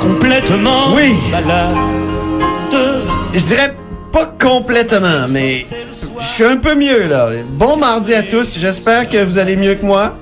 complètement Oui. malade. Je dirais pas complètement, mais je suis un peu mieux là. Bon mardi à tous. J'espère que vous allez mieux que moi.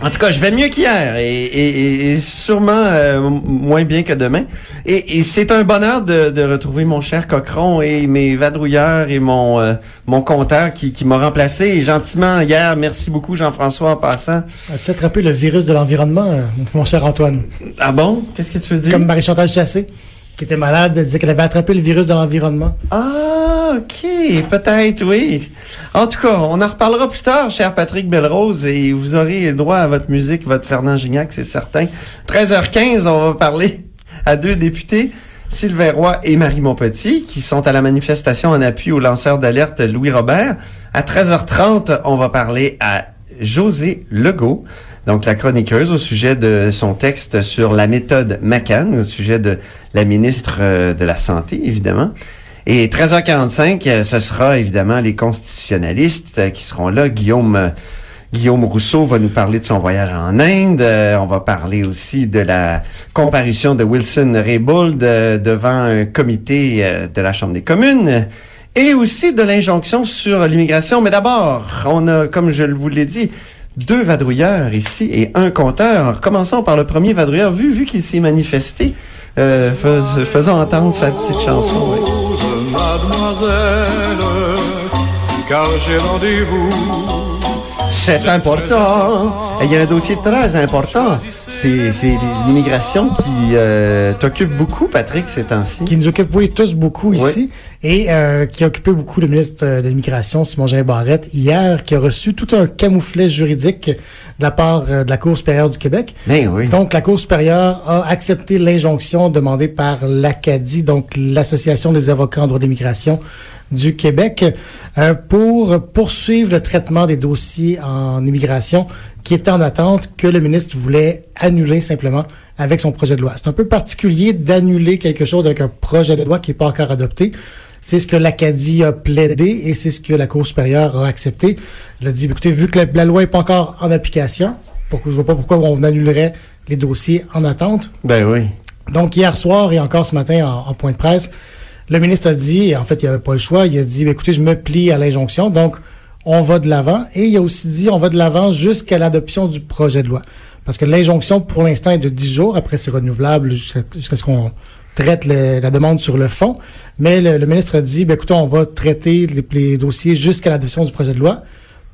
En tout cas, je vais mieux qu'hier et, et- et- et sûrement euh, moins bien que demain. Et, et c'est un bonheur de, de retrouver mon cher Cochron et mes vadrouilleurs et mon euh, mon compteur qui, qui m'a remplacé et gentiment hier. Merci beaucoup Jean-François en passant. As-tu attrapé le virus de l'environnement, euh, mon cher Antoine? Ah bon? Qu'est-ce que tu veux dire? Comme Marie-Chantal Chassé, qui était malade, elle disait qu'elle avait attrapé le virus de l'environnement. Ah, ok, peut-être, oui. En tout cas, on en reparlera plus tard, cher Patrick Belrose, et vous aurez droit à votre musique, votre Fernand Gignac, c'est certain. 13h15, on va parler à deux députés, Sylvain Roy et Marie Montpetit, qui sont à la manifestation en appui au lanceur d'alerte Louis Robert. À 13h30, on va parler à José Legault, donc la chroniqueuse, au sujet de son texte sur la méthode McCann, au sujet de la ministre euh, de la Santé, évidemment. Et 13h45, euh, ce sera évidemment les constitutionnalistes euh, qui seront là. Guillaume euh, Guillaume Rousseau va nous parler de son voyage en Inde. On va parler aussi de la comparution de Wilson Raybould devant un comité de la Chambre des communes. Et aussi de l'injonction sur l'immigration. Mais d'abord, on a, comme je vous l'ai dit, deux vadrouilleurs ici et un compteur. Commençons par le premier vadrouilleur. Vu, vu qu'il s'est manifesté, fais- faisons entendre sa petite chanson. Mademoiselle, car j'ai rendez-vous. C'est important. Et Il y a un dossier très important. C'est l'immigration qui euh, t'occupe beaucoup, Patrick, ces temps-ci. qui nous occupe, oui, tous beaucoup ici, et euh, qui a occupé beaucoup le ministre euh, de l'Immigration, Simon-Jean Barrette, hier, qui a reçu tout un camouflet juridique de la part de la Cour supérieure du Québec. Mais oui. Donc, la Cour supérieure a accepté l'injonction demandée par l'Acadie, donc l'Association des avocats en droit d'immigration du Québec, euh, pour poursuivre le traitement des dossiers en immigration qui étaient en attente que le ministre voulait annuler simplement avec son projet de loi. C'est un peu particulier d'annuler quelque chose avec un projet de loi qui n'est pas encore adopté. C'est ce que l'Acadie a plaidé et c'est ce que la Cour supérieure a accepté. Elle a dit, écoutez, vu que la, la loi n'est pas encore en application, pourquoi, je vois pas pourquoi on annulerait les dossiers en attente. Ben oui. Donc, hier soir et encore ce matin en, en point de presse, le ministre a dit, en fait, il n'y avait pas le choix, il a dit, Ben, écoutez, je me plie à l'injonction, donc on va de l'avant. Et il a aussi dit, on va de l'avant jusqu'à l'adoption du projet de loi. Parce que l'injonction, pour l'instant, est de 10 jours. Après, c'est renouvelable jusqu'à ce qu'on traite la demande sur le fond. Mais le, le ministre a dit, ben, écoutez, on va traiter les, les dossiers jusqu'à l'adoption du projet de loi.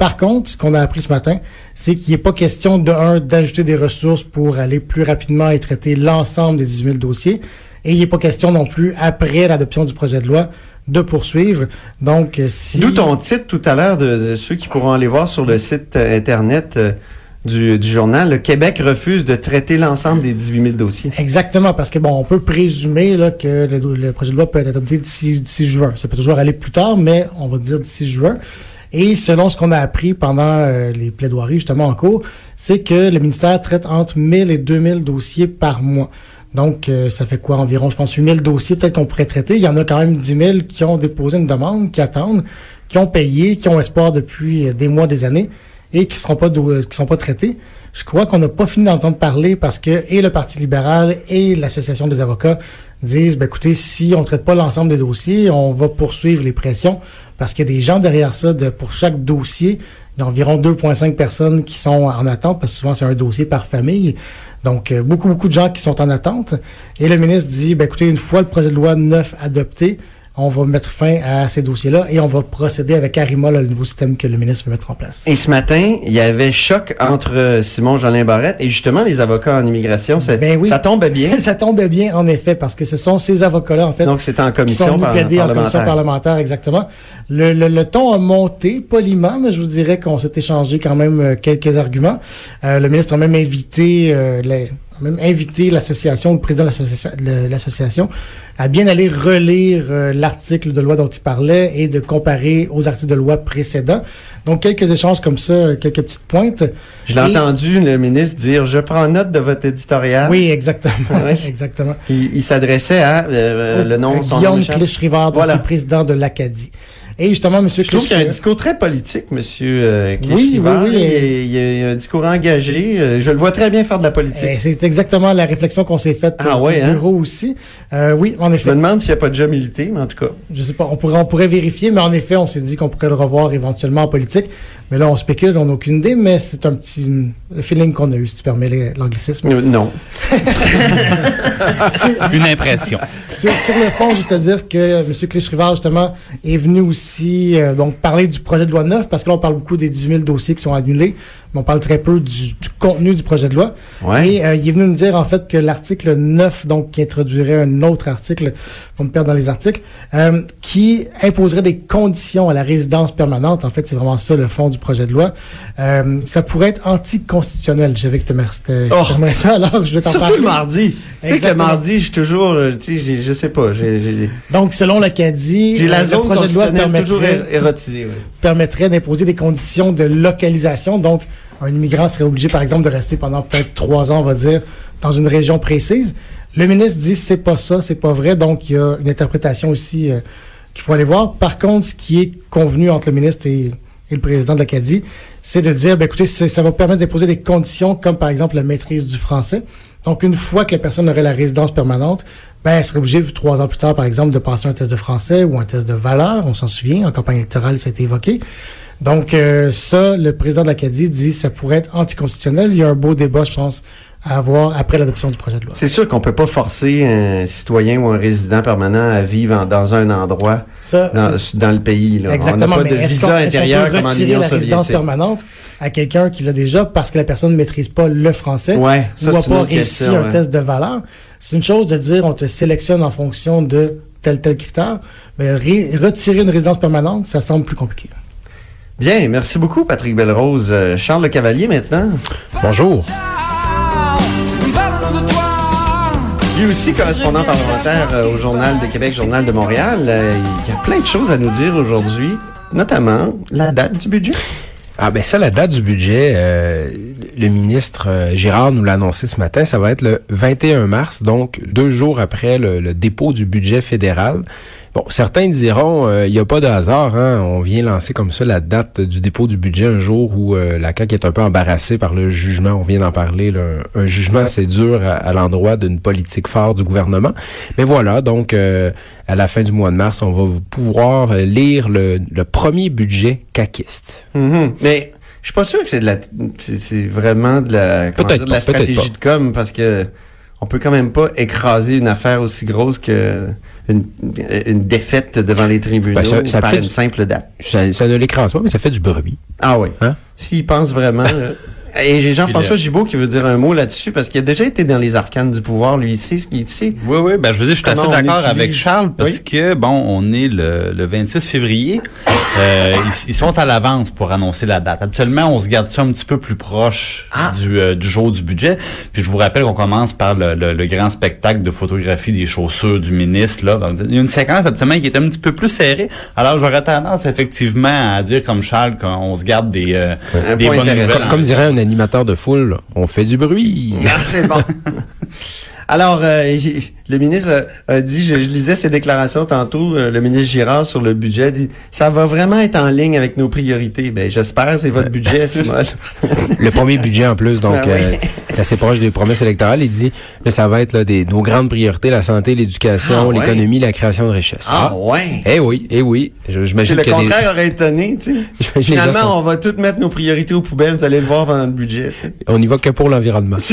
Par contre, ce qu'on a appris ce matin, c'est qu'il n'est pas question de un d'ajouter des ressources pour aller plus rapidement et traiter l'ensemble des 18 000 dossiers, et il n'est pas question non plus après l'adoption du projet de loi de poursuivre. Donc, euh, si D'où ton titre tout à l'heure de, de ceux qui pourront aller voir sur le site euh, internet euh, du, du journal. Le Québec refuse de traiter l'ensemble des 18 000 dossiers. Exactement, parce que bon, on peut présumer là, que le, le projet de loi peut être adopté d'ici d'ici juin. Ça peut toujours aller plus tard, mais on va dire d'ici juin. Et selon ce qu'on a appris pendant euh, les plaidoiries justement en cours, c'est que le ministère traite entre 1000 et 2000 dossiers par mois. Donc, euh, ça fait quoi environ, je pense, 8000 dossiers peut-être qu'on pourrait traiter. Il y en a quand même 10 000 qui ont déposé une demande, qui attendent, qui ont payé, qui ont espoir depuis euh, des mois, des années, et qui seront pas euh, qui sont pas traités. Je crois qu'on n'a pas fini d'entendre parler parce que et le Parti libéral et l'Association des avocats disent, ben écoutez, si on traite pas l'ensemble des dossiers, on va poursuivre les pressions parce qu'il y a des gens derrière ça. De, pour chaque dossier, il y a environ 2,5 personnes qui sont en attente parce que souvent c'est un dossier par famille. Donc, euh, beaucoup, beaucoup de gens qui sont en attente. Et le ministre dit, ben écoutez, une fois le projet de loi neuf adopté, on va mettre fin à ces dossiers-là et on va procéder avec Arima, là, le nouveau système que le ministre veut mettre en place. Et ce matin, il y avait choc entre euh, Simon Jolin Barrette et justement les avocats en immigration. Ça, Ben oui. ça tombe bien. Ça tombe bien, en effet, parce que ce sont ces avocats-là, en fait, Donc c'était en qui sont commission par- plaider en commission parlementaire. parlementaire, exactement. Le, le, le ton a monté poliment, mais je vous dirais qu'on s'est échangé quand même euh, quelques arguments. Euh, le ministre a même invité, euh, les- même invité l'association, le président de l'associa- de l'association, à bien aller relire euh, l'article de loi dont il parlait et de comparer aux articles de loi précédents. Donc, quelques échanges comme ça, quelques petites pointes. Je l'ai Et- entendu le ministre dire je prends note de votre éditorial. Oui, exactement. Exactement. Il, il s'adressait à euh, le nom Guillaume. Clich-Rivard, Voilà. le président de l'Acadie. Et justement, Monsieur Je trouve qu'il y a un discours très politique, Monsieur euh, Oui, oui, oui. Il, y a- il y un discours engagé. Euh, Je le vois très bien faire de la politique. Eh, C'est exactement la réflexion qu'on s'est faite Ah euh, ouais, hein? bureau aussi. Euh, oui, en Je effet. me demande s'il n'y a pas déjà milité, mais en tout cas. Je sais pas, on pourrait, on pourrait vérifier, mais en effet, on s'est dit qu'on pourrait le revoir éventuellement en politique. Mais là, on spécule, on n'a aucune idée, mais c'est un petit le feeling qu'on a eu, si tu permets l'anglicisme. Euh, non. Une impression. sur, sur le fond, juste à dire que M. Clich-Rivard, justement, est venu aussi euh, donc parler du projet de loi 9, parce que là, on parle beaucoup des 18 000 dossiers qui sont annulés, mais on parle très peu du, du contenu du projet de loi. Ouais. Et euh, il est venu nous dire, en fait, que l'article 9, donc, qui introduirait un autre article, pour me perdre dans les articles, euh, qui imposerait des conditions à la résidence permanente, en fait, c'est vraiment ça le fond du projet de loi, euh, ça pourrait être anticonstitutionnel. J'avais que t'aimerais Oh. ça, alors je vais t'en Surtout parler. le mardi. Tu sais que le mardi, je suis toujours, euh, tu sais, je sais pas, j'ai j'ai- Donc, selon l'Acadie, euh, la le zone projet de loi permettrait, érotisée. ouais. permettrait d'imposer des conditions de localisation. Donc, un immigrant serait obligé, par exemple, de rester pendant peut-être trois ans, on va dire, dans une région précise. Le ministre dit c'est pas ça, c'est pas vrai. Donc, il y a une interprétation aussi euh, qu'il faut aller voir. Par contre, ce qui est convenu entre le ministre et, et le président de l'Acadie, c'est de dire, ben, écoutez, ça va permettre d'imposer des conditions comme, par exemple, la maîtrise du français. Donc, une fois que la personne aurait la résidence permanente, ben, elle serait obligée, trois ans plus tard, par exemple, de passer un test de français ou un test de valeur. On s'en souvient, en campagne électorale, ça a été évoqué. Donc, euh, ça, le président de l'Acadie dit ça pourrait être anticonstitutionnel. Il y a un beau débat, je pense, à avoir après l'adoption du projet de loi. C'est sûr qu'on peut pas forcer un citoyen ou un résident permanent à vivre en- dans un endroit Ça, dans, le pays. Là. Exactement, On n'a pas mais de est-ce visa intérieur peut comme en retirer Union la résidence permanente à quelqu'un qui l'a déjà parce que la personne ne maîtrise pas le français Ouais, ça ou n'a pas réussi question. un ouais. test de valeur? C'est une chose de dire on te sélectionne en fonction de tel tel critère, mais ré- retirer une résidence permanente, ça semble plus compliqué. Bien, merci beaucoup Patrick Belrose. Euh, Charles Le Cavalier maintenant. Bonjour. Lui aussi correspondant parlementaire euh, au Journal de Québec, Journal de Montréal. Euh, il y a plein de choses à nous dire aujourd'hui, notamment la date du budget. Ah ben ça, la date du budget, euh, le ministre Girard nous l'a annoncé ce matin, ça va être le 21 mars, donc deux jours après le dépôt du budget fédéral. Bon, certains diront, euh, il n'y a pas de hasard, hein, on vient lancer comme ça la date du dépôt du budget un jour où euh, la CAQ est un peu embarrassée par le jugement, on vient d'en parler, là, un, un jugement assez dur à, à l'endroit d'une politique forte du gouvernement. Mais voilà, donc euh, à la fin du mois de mars, on va pouvoir euh, lire le, le premier budget caquiste. Mhm. Mais je suis pas sûr que c'est de la, c'est c'est vraiment de la, comment dire, de la pas, stratégie de com parce que on peut quand même pas écraser une affaire aussi grosse que une, une défaite devant les tribunaux Ben, ça- ça par fait une du- simple date. Ça, ça ne l'écrase pas, mais ça fait du bruit. Ah oui. Hein? S'ils pensent vraiment. Et j'ai Jean-François Gibault qui veut dire un mot là-dessus parce qu'il a déjà été dans les arcanes du pouvoir, lui, sait ce qu'il sait. Oui, oui, ben je veux dire, je suis Comment assez d'accord avec Charles parce Oui. que, bon, on est le, le 26 février. Euh, ils, ils sont à l'avance pour annoncer la date. Habituellement, on se garde ça un petit peu plus proche Ah. du, euh, du jour du budget. Puis je vous rappelle qu'on commence par le, le- le grand spectacle de photographie des chaussures du ministre. Là. Donc, il y a une séquence habituellement qui est un petit peu plus serrée. Alors, j'aurais tendance effectivement à dire, comme Charles, qu'on se garde des, euh, des bonnes nouvelles. Comme, comme dirait un animateur de foule, on fait du bruit. C'est bon. Alors, euh, le ministre a, dit, je, je lisais ses déclarations tantôt, euh, le ministre Girard sur le budget a dit, ça va vraiment être en ligne avec nos priorités. Ben, j'espère, c'est votre budget, Simone. Le premier budget en plus, donc Ben oui. euh, c'est assez proche des promesses électorales. Il dit, là, ça va être là, des, nos grandes priorités, la santé, l'éducation, Ah, ouais. l'économie, la création de richesses. Ah, ouais. Eh oui, eh oui. J'imagine le des- contraire aurait étonné, tu sais. Finalement, sont- on va toutes mettre nos priorités aux poubelles, vous allez le voir pendant le budget, tu sais. on y va que pour l'environnement.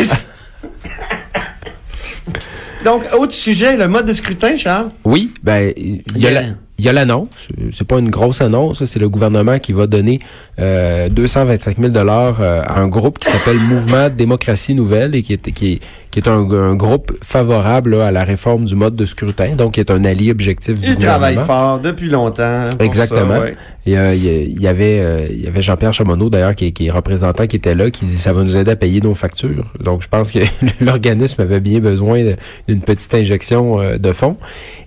Donc, autre sujet, le mode de scrutin, Charles? Oui, ben il y a la, il y a l'annonce, c'est pas une grosse annonce, c'est le gouvernement qui va donner euh, 225 000 dollars euh, à un groupe qui s'appelle Mouvement Démocratie Nouvelle et qui est qui qui est un, un groupe favorable là, à la réforme du mode de scrutin, donc qui est un allié objectif du Il travaille gouvernement. fort depuis longtemps. pour Exactement. ça, ouais. Et, euh, il y il avait euh, il y avait Jean-Pierre Chamonneau d'ailleurs qui, est- qui est représentant qui était là qui dit ça va nous aider à payer nos factures. Donc je pense que l'organisme avait bien besoin d'une petite injection de fonds.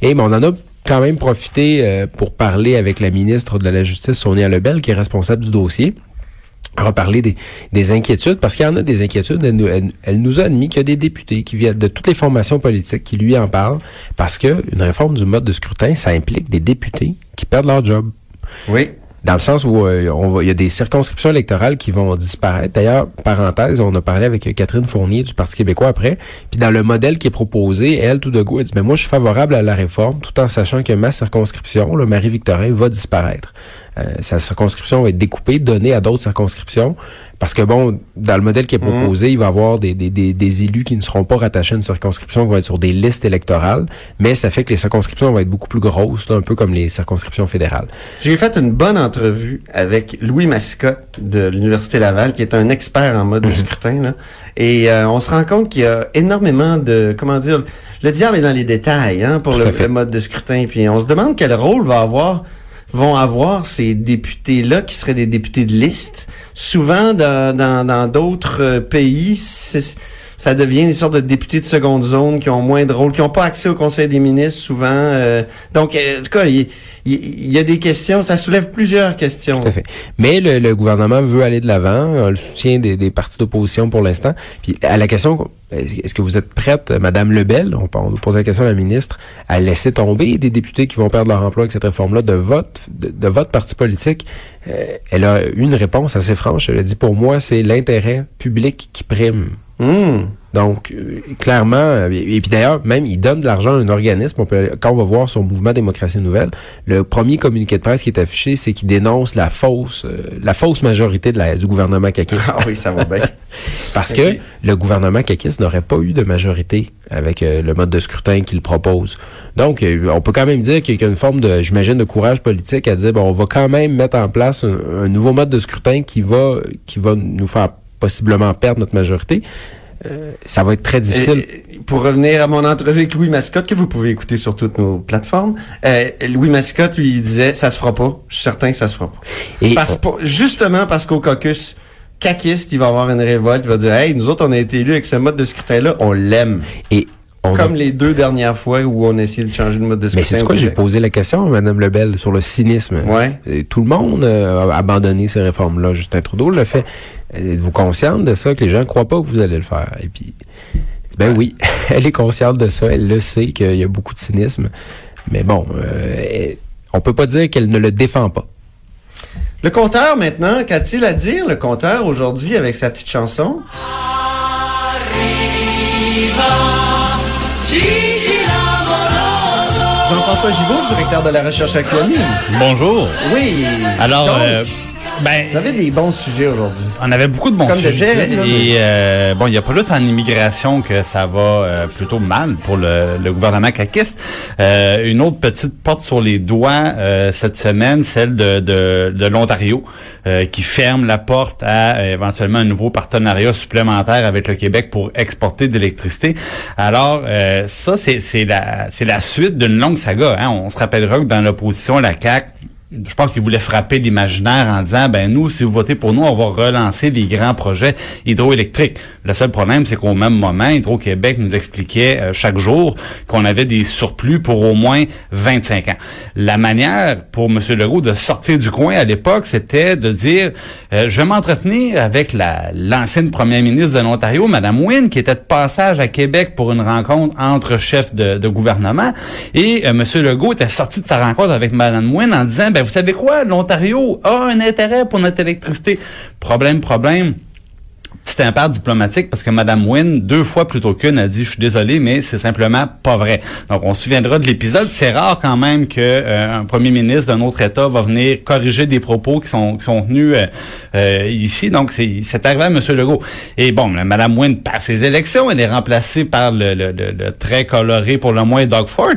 Et mais on en a quand même profité euh, pour parler avec la ministre de la Justice Sonia Lebel qui est responsable du dossier. On va parler des, des inquiétudes, parce qu'il y en a des inquiétudes. Elle nous, elle- elle nous a admis qu'il y a des députés qui viennent de toutes les formations politiques qui lui en parlent, parce que une réforme du mode de scrutin, ça implique des députés qui perdent leur job. Oui. Dans le sens où euh, on va, il y a des circonscriptions électorales qui vont disparaître. D'ailleurs, parenthèse, on a parlé avec euh, Catherine Fournier du Parti québécois après. Puis dans le modèle qui est proposé, elle, tout de go, elle dit, mais moi, je suis favorable à la réforme, tout en sachant que ma circonscription, le Marie-Victorin, va disparaître. Euh, sa circonscription va être découpée, donnée à d'autres circonscriptions. Parce que bon, dans le modèle qui est proposé, il va y avoir des, des, des, des élus qui ne seront pas rattachés à une circonscription, qui vont être sur des listes électorales, mais ça fait que les circonscriptions vont être beaucoup plus grosses, là, un peu comme les circonscriptions fédérales. J'ai fait une bonne entrevue avec Louis Mascotte de l'Université Laval, qui est un expert en Mhm. mode de scrutin. Là. Et euh, on se rend compte qu'il y a énormément de... Comment dire? Le diable est dans les détails hein, pour le, le mode de scrutin. Puis on se demande quel rôle va avoir vont avoir ces députés-là qui seraient des députés de liste. Souvent, dans dans- dans d'autres euh, pays, ça devient des sortes de députés de seconde zone qui ont moins de rôle, qui n'ont pas accès au Conseil des ministres souvent. euh, donc, euh, en tout cas, il, y a des questions, ça soulève plusieurs questions. Tout à fait. Mais le, gouvernement veut aller de l'avant, le soutien des, partis d'opposition pour l'instant. Puis à la question, est-ce que vous êtes prête, Madame Lebel, on, on pose la question à la ministre, à laisser tomber des députés qui vont perdre leur emploi avec cette réforme-là de votre de, votre parti politique? Euh, Elle a une réponse assez franche. Elle a dit pour moi c'est l'intérêt public qui prime. Hmm. Donc, euh, clairement, euh, et, et puis d'ailleurs, même, il donne de l'argent à un organisme. On peut, quand on va voir son mouvement Démocratie Nouvelle, le premier communiqué de presse qui est affiché, c'est qu'il dénonce la fausse, euh, la fausse majorité de la, du gouvernement caquiste. Ah oui, ça va bien. Parce que le gouvernement caquiste n'aurait pas eu de majorité avec euh, le mode de scrutin qu'il propose. Donc, on peut quand même dire qu'il y a une forme de, j'imagine, de courage politique à dire, bon, on va quand même mettre en place un, un nouveau mode de scrutin qui va, qui va nous faire possiblement perdre notre majorité. Euh, ça va être très difficile. Pour revenir à mon entrevue avec Louis Mascotte, que vous pouvez écouter sur toutes nos plateformes, euh, Louis Mascotte, lui, il disait, ça se fera pas. Je suis certain que ça se fera pas. Et Parce, pour- justement parce qu'au caucus, caquiste, il va avoir une révolte, il va dire, hey, nous autres, on a été élus avec ce mode de scrutin-là, on l'aime. Et on a- Comme les deux dernières fois où on a essayé de changer le mode de scrutin. Mais c'est quoi j'ai posé la question à Mme Lebel sur le cynisme. Ouais. Tout le monde euh, a abandonné ces réformes-là. Justin Trudeau l'a fait. Êtes-vous consciente de ça, que les gens ne croient pas que vous allez le faire? Et puis, ben oui, elle est consciente de ça, elle le sait qu'il y a beaucoup de cynisme. Mais bon, euh, on peut pas dire qu'elle ne le défend pas. Le compteur, maintenant, qu'a-t-il à dire, le compteur, aujourd'hui, avec sa petite chanson? Jean-François Gibault, directeur de la recherche Clonie. Bonjour. Oui. Alors, Donc, euh, ben, vous avez des bons sujets aujourd'hui. on avait beaucoup de bons Comme sujets. et euh, bon, il y a pas juste en immigration que ça va euh, plutôt mal pour le, le gouvernement caquiste. Euh, une autre petite porte sur les doigts euh, cette semaine, celle de, de, de l'Ontario, euh, qui ferme la porte à euh, éventuellement un nouveau partenariat supplémentaire avec le Québec pour exporter de l'électricité. Alors, euh, ça, c'est la, c'est la suite d'une longue saga. Hein. On se rappellera que dans l'opposition, la CAQ je pense qu'il voulait frapper l'imaginaire en disant ben nous si vous votez pour nous on va relancer les grands projets hydroélectriques. Le seul problème c'est qu'au même moment Hydro-Québec nous expliquait euh, chaque jour qu'on avait des surplus pour au moins 25 ans. La manière pour M. Legault de sortir du coin à l'époque c'était de dire euh, je vais m'entretenir avec la l'ancienne première ministre de l'Ontario Mme Wynne qui était de passage à Québec pour une rencontre entre chefs de, de gouvernement et euh, M. Legault était sorti de sa rencontre avec Mme Wynne en disant ben vous savez quoi? l'Ontario a un intérêt pour notre électricité problème problème petit impasse diplomatique parce que Mme Wynne, deux fois plutôt qu'une, a dit « Je suis désolé, mais c'est simplement pas vrai. » Donc, on se souviendra de l'épisode. C'est rare quand même que euh, un premier ministre d'un autre État va venir corriger des propos qui sont qui sont tenus euh, euh, ici. Donc, c'est arrivé à M. Legault. Et bon, Mme Wynne passe ses élections. Elle est remplacée par le- le très coloré, pour le moins, Doug Ford.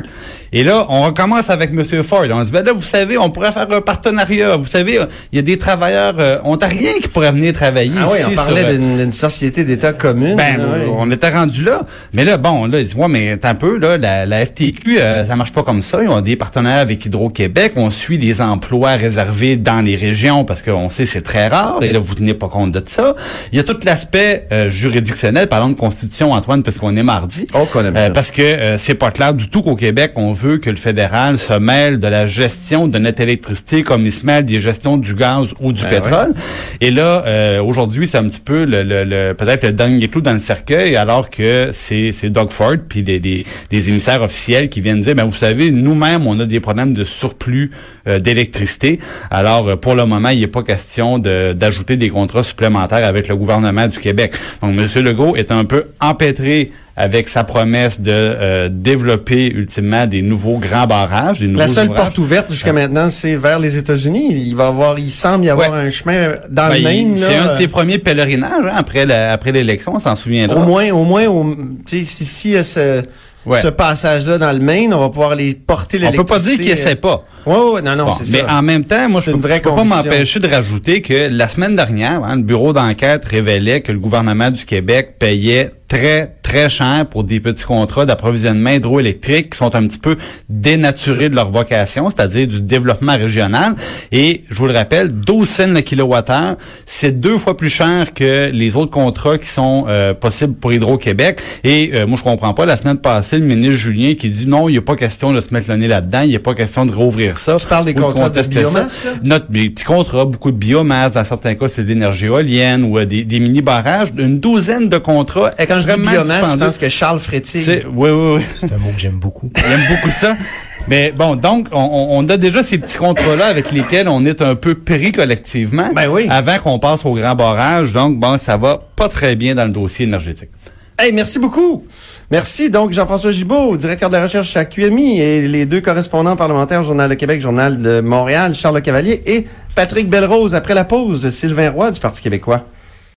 Et là, on recommence avec M. Ford. On dit, ben là, vous savez, on pourrait faire un partenariat. Vous savez, il y a des travailleurs euh, ontariens qui pourraient venir travailler Ah oui, ici. on parlait sur, euh, d'une d'une société d'État commune. ben, là, ouais. on était rendu là. Mais là, bon, là, ils disent, ouais, mais t'as un peu, là, la, la FTQ, euh, ça marche pas comme ça. Ils ont des partenaires avec Hydro-Québec. On suit des emplois réservés dans les régions parce qu'on sait c'est très rare. Et là, vous tenez pas compte de ça. Il y a tout l'aspect euh, juridictionnel, parlons de constitution, Antoine, parce qu'on est mardi. Oh, qu'on aime Euh, ça. parce que euh, c'est pas clair du tout qu'au Québec, on veut que le fédéral se mêle de la gestion de notre électricité comme il se mêle des gestions du gaz ou du Ben pétrole. Et là, euh, aujourd'hui, c'est un petit peu le, le- le- peut-être le dernier clou dans le cercueil, alors que c'est c'est Doug Ford puis des, des, des émissaires officiels qui viennent dire, ben vous savez, nous-mêmes, on a des problèmes de surplus euh, d'électricité. Alors, euh, pour le moment, il n'est pas question de- d'ajouter des contrats supplémentaires avec le gouvernement du Québec. Donc, M. Legault est un peu empêtré avec sa promesse de euh, développer ultimement des nouveaux grands barrages, des nouveaux La seule ouvrages. porte ouverte jusqu'à maintenant, c'est vers les États-Unis. Il va avoir, il semble y avoir Ouais. un chemin dans Ben, le il- Maine. C'est un de ses euh, premiers pèlerinages hein, après la- après l'élection, on s'en souviendra. Au moins, au moins, au, si, si y a ce, Ouais. ce passage-là dans le Maine, on va pouvoir les porter on peut pas dire qu'il essaie pas. Ouais, ouais, non, non, Bon, c'est mais ça. en même temps, moi, je C'est peux, peux pas m'empêcher de rajouter que la semaine dernière, hein, le bureau d'enquête révélait que le gouvernement du Québec payait très, très cher pour des petits contrats d'approvisionnement hydroélectrique qui sont un petit peu dénaturés de leur vocation, c'est-à-dire du développement régional. Et, je vous le rappelle, 12 cents le kilowattheure, c'est deux fois plus cher que les autres contrats qui sont euh, possibles pour Hydro-Québec. Et euh, moi, je comprends pas, la semaine passée, le ministre Julien qui dit non, il n'y a pas question de se mettre le nez là-dedans, il n'y a pas question de rouvrir ça. Tu parles des de contrats de ça. biomasse, là? Notre des petits contrats, beaucoup de biomasse, dans certains cas, c'est d'énergie éolienne ou euh, des, des mini-barrages, une douzaine de contrats extrêmement je pense que Charles Frétille. C'est- Oui, oui, oui. C'est un mot que j'aime beaucoup. J'aime beaucoup ça. Mais bon, donc, on, a déjà ces petits contrats-là avec lesquels on est un peu pris collectivement Ben oui. avant qu'on passe au grand barrage. Donc, bon, ça va pas très bien dans le dossier énergétique. Hey, merci beaucoup. Merci donc Jean-François Gibault, directeur de la recherche à QMI et les deux correspondants parlementaires Journal de Québec, Journal de Montréal, Charles Le Cavalier et Patrick Belrose. Après la pause, Sylvain Roy du Parti québécois.